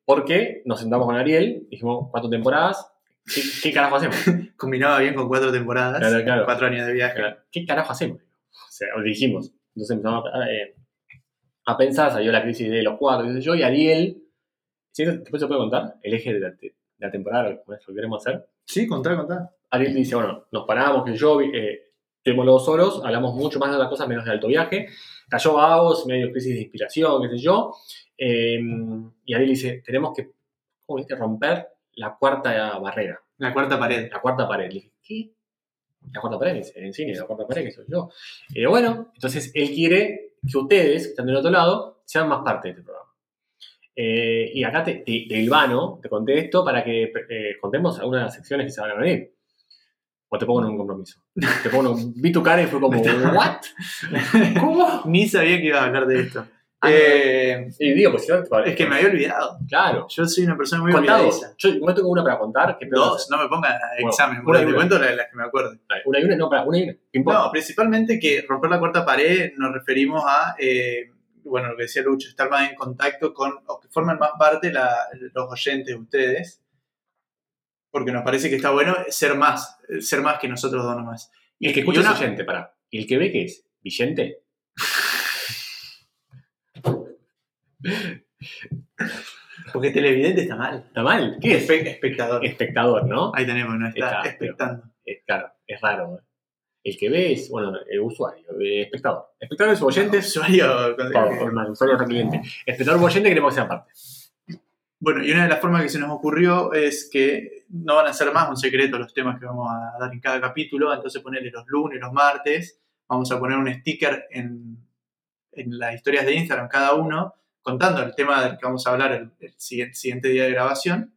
Porque nos sentamos con Ariel, dijimos cuatro temporadas, ¿qué, qué carajo hacemos? Combinaba bien con cuatro temporadas. Claro, claro. Cuatro años de viaje. ¿Qué carajo hacemos? O sea, lo dijimos. Entonces empezamos a, eh, a pensar, salió la crisis de los cuatro, qué sé yo, y Ariel, ¿sí? después se puede contar el eje de la, de la temporada, lo que queremos hacer. Sí, contá, contá. Ariel dice, bueno, nos paramos, que yo, eh, estuvimos los solos, hablamos mucho más de otras cosas menos de alto viaje, cayó Vagos, medio crisis de inspiración, qué sé yo, eh, y Ariel dice, tenemos que, ¿cómo viste? Romper la cuarta barrera, La cuarta pared. la cuarta pared. Le dije, ¿qué? La cuarta pared, dice, en cine, la cuarta pared, que soy yo. Eh, bueno, entonces él quiere que ustedes, que están del otro lado, sean más parte de este programa. Eh, y acá te, te, te hilvano, te conté esto para que eh, contemos algunas de las secciones que se van a venir. O te pongo en un compromiso. Te pongo en un- vi tu cara y fue como, ¿what? ¿Cómo? Ni sabía que ibas a hablar de esto. Ah, Eh, Y digo, pues si no, es que me había olvidado. Claro. Yo soy una persona muy Contado. olvidadiza. Yo no tengo una para contar. Que Dos, no me pongas Bueno, examen, una te una. cuento las que me acuerdo. Una y una, no, para, una y una. No, principalmente que romper la cuarta pared nos referimos a, eh, bueno, lo que decía Lucho, estar más en contacto con, o que formen más parte la- los oyentes de ustedes, porque nos parece que está bueno ser más, ser más que nosotros dos nomás. Y el que escucha es oyente, para. ¿Y el que ve qué es? ¿Villente? Porque televidente está mal. ¿Está mal? ¿Qué es? Espe- espectador. Espectador, ¿no? Ahí tenemos, no está, Está, pero-. Es, claro, es raro. ¿eh? El que ve es, bueno, el usuario, el espectador. Espectadores o oyentes, Usuario. Usuario. Espectador o oyente queremos que sean parte. Bueno, y una de las formas que se nos ocurrió es que no van a ser más un secreto los temas que vamos a dar en cada capítulo, entonces ponerle los lunes, los martes, vamos a poner un sticker en, en las historias de Instagram cada uno, contando el tema del que vamos a hablar el, el siguiente, siguiente día de grabación,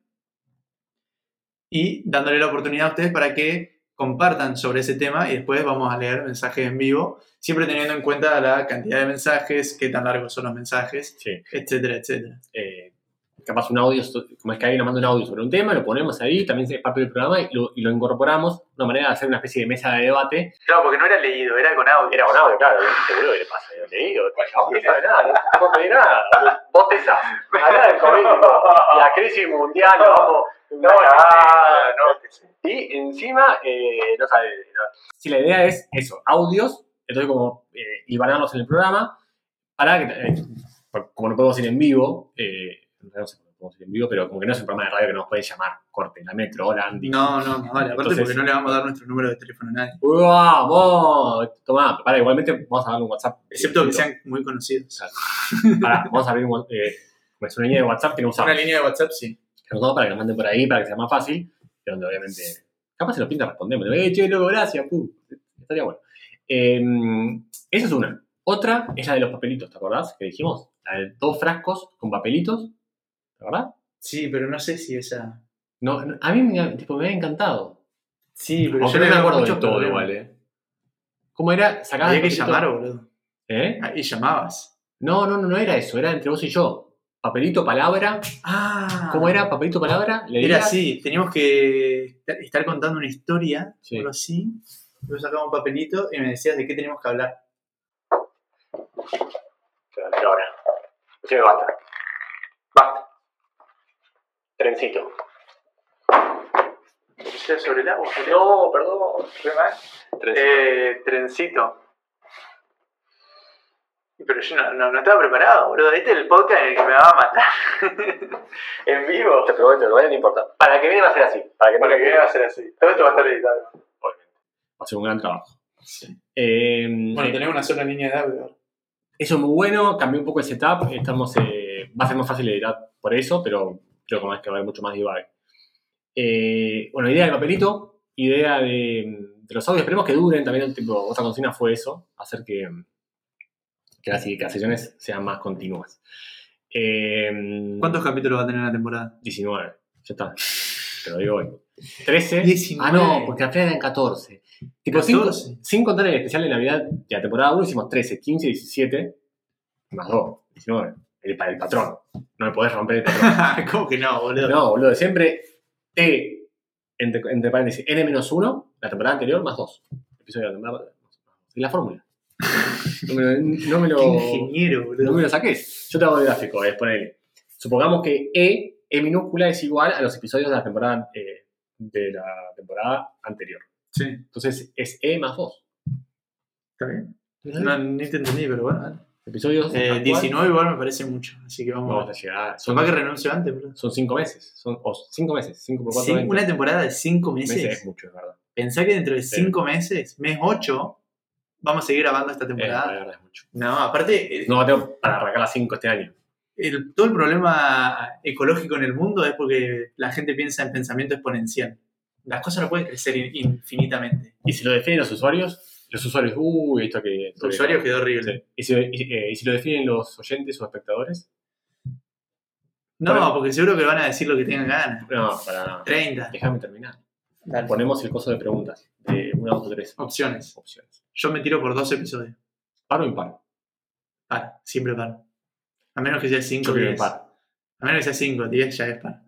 y dándole la oportunidad a ustedes para que compartan sobre ese tema y después vamos a leer mensajes en vivo, siempre teniendo en cuenta la cantidad de mensajes, qué tan largos son los mensajes, Sí. etcétera, etcétera. Eh, capaz un audio, como es que alguien nos manda un audio sobre un tema, lo ponemos ahí, también es parte del programa y lo, y lo incorporamos, una manera de hacer una especie de mesa de debate. Claro, porque no era leído, era con audio. Era un audio, claro, seguro que le pasa, yo leído, no, no sabe nada, no puedo pedir nada, vos te sabes, del COVID, la crisis mundial, no, vamos, no, no, y encima, eh, no sabe, no. Si la idea es eso, audios, entonces como eh, hilvanarnos en el programa, para que, eh, como no podemos ir en vivo, eh, no sé cómo ir en vivo, pero como que no es un programa de radio que nos puede llamar, corte, la metro, hola Andy. No, no, no vale. Aparte Entonces- porque no le vamos a dar nuestro número de teléfono a nadie. ¡Vamos! Tomá, para, igualmente vamos a darle un WhatsApp. Excepto que Eh, sean muy conocidos. Pará, vamos a abrir un, eh, una línea de WhatsApp que no usamos. Una línea de WhatsApp, sí. Que no usamos para que nos manden por ahí, para que sea más fácil. Y donde obviamente, capaz se nos pinta respondemos. Eh, che, loco, gracias. Estaría bueno. Eh, esa es una. Otra es la de los papelitos, ¿te acordás? Que dijimos. La de dos frascos con papelitos. ¿Te acordás? Sí, pero no sé si esa. No, no, a mí me, tipo, me había encantado. Sí, pero Aunque yo no me acuerdo de todo problemas. igual, ¿eh? ¿Cómo era? Sacabas Había que papelito- llamar, boludo. ¿Eh? Ah, Y llamabas. No, no, no, no era eso. Era entre vos y yo. Papelito, palabra. Ah. ¿Cómo era? Papelito, palabra. Le Era así. Teníamos que estar contando una historia, Sí. algo así. Luego sacaba un papelito y me decías de qué teníamos que hablar. Pero ahora. Sí, basta trencito. Sobre el agua? No, perdón, re mal. Trencito. Eh, trencito. Pero yo no, no, estaba preparado, boludo. Este es el podcast en el que me va a matar. en vivo. Te prometo, no, no importa. Para que viene a ser así. Para que, viene va a ser así. Todo esto va a estar editado. Va a ser un gran trabajo. Eh, bueno, tenemos una sola línea de audio. Eso es muy bueno, cambió un poco el setup. Estamos, eh, va a ser más fácil editar por eso, pero creo que, más, que va a haber mucho más divague. Eh, bueno, idea de papelito, idea de, de, los audios, esperemos que duren, también tipo, otra consigna fue eso, hacer que, que las, que las sesiones sean más continuas. Eh, ¿Cuántos capítulos va a tener la temporada? 19, ya está, te lo digo hoy. 13. 19. Ah, no, porque la primera eran 14. Tipo, Sin, sin, contar el especial de Navidad de la temporada 1 hicimos 13, 15, 17, más 2, 19 el, el patrón. No me podés romper el patrón. ¿Cómo que no, boludo? No, boludo. Siempre T, entre, entre paréntesis, N-1, la temporada anterior, más 2. Episodio de la temporada. Y la fórmula. no, me, no me, lo. Qué ingeniero, boludo. No me lo saques. Yo te hago el gráfico, eh, es poner. Supongamos que E, E minúscula, es igual a los episodios de la temporada, eh, de la temporada anterior. Sí. Entonces es E más 2. ¿Está bien? No, ni te entendí, pero bueno. Episodios. Eh, 19 igual me parece mucho, así que vamos, vamos a llegar. Son más que renuncio antes, bro. Son 5 meses. Son 5 oh, meses. 5 por 4 meses. Una temporada de 5 meses. meses. es mucho, es verdad. Pensá que dentro de 5 meses, mes 8, vamos a seguir grabando esta temporada. Eh, la es mucho. No, aparte. Eh, no, tengo para arrancar las 5 este año. El, todo el problema ecológico en el mundo es porque la gente piensa en pensamiento exponencial. Las cosas no pueden crecer infinitamente. ¿Y si lo definen los usuarios? Los usuarios, uy, esto que. Esto usuario quedó horrible. Eh, ¿Y, si, lo definen los oyentes o espectadores? No, porque seguro que van a decir lo que tengan ganas. No, para no. 30. Déjame terminar. Dale. Ponemos el coso de preguntas. De una, dos o tres. Opciones. Opciones. Yo me tiro por dos episodios. ¿Par o impar? Par, siempre par. A menos que sea 5 o 10. A menos que sea 5 o 10 ya es par.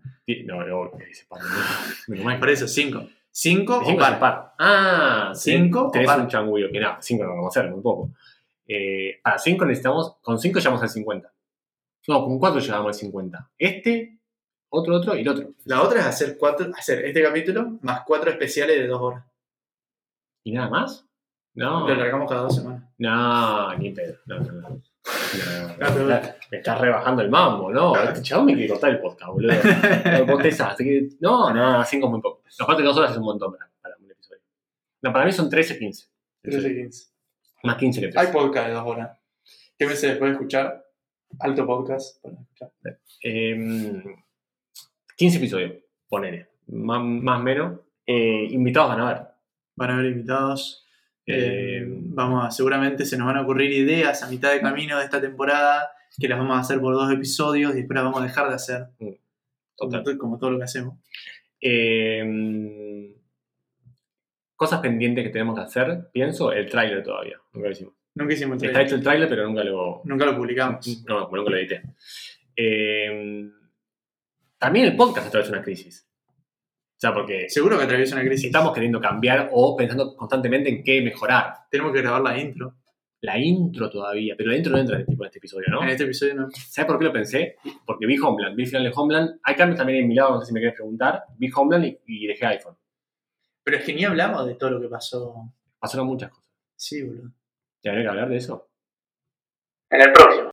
No, no, es par. Por eso, 5. ¿Cinco o par? par? Ah, cinco. Tenés par? un changullo, que nada, cinco no vamos a hacer, muy poco. Eh, para cinco necesitamos, con cinco llegamos al 50. No, con cuatro llegamos al 50. Este, otro, otro y el otro. La otra es hacer cuatro, hacer este capítulo más cuatro especiales de dos horas. ¿Y nada más? No. Lo largamos cada dos semanas. No, ni pedo. No, no, no me estás rebajando el mambo, ¿no? Este chabón me quiere cortar el podcast, boludo. No, no, 5 es muy poco. Los cuatro dos horas es un montón para, un episodio. No, para mí son 13, 15. 13, 15. Más 15 que 13. Hay podcast de dos horas. ¿Qué meses después de escuchar? Alto podcast. Eh, 15 em, episodios, ponele. Más o menos. Eh, invitados van a ver. Van a haber invitados. Eh, em, vamos, a, seguramente se nos van a ocurrir ideas a mitad de camino de esta temporada que las vamos a hacer por dos episodios y después las vamos a dejar de hacer. Mm, como, todo lo que hacemos. Em, cosas pendientes que tenemos que hacer, pienso, el tráiler todavía. Nunca lo hicimos. Nunca hicimos el tráiler. Está hecho el tráiler, pero nunca lo... Nunca lo publicamos. No, nunca lo edité. Em, también el podcast ha hecho una crisis. O sea, porque. Seguro que atraviesa una crisis. Estamos queriendo cambiar o pensando constantemente en qué mejorar. Tenemos que grabar la intro. La intro todavía, pero la intro no entra en este, tipo, en este episodio, ¿no? En este episodio no. ¿Sabes por qué lo pensé? Porque vi Homeland, vi el final de Homeland. Hay cambios también en mi lado, no sé si me querés preguntar. Vi Homeland y, dejé iPhone. Pero es que ni hablamos de todo lo que pasó. Pasaron muchas cosas. Sí, boludo. ¿Te habría que hablar de eso? En el próximo.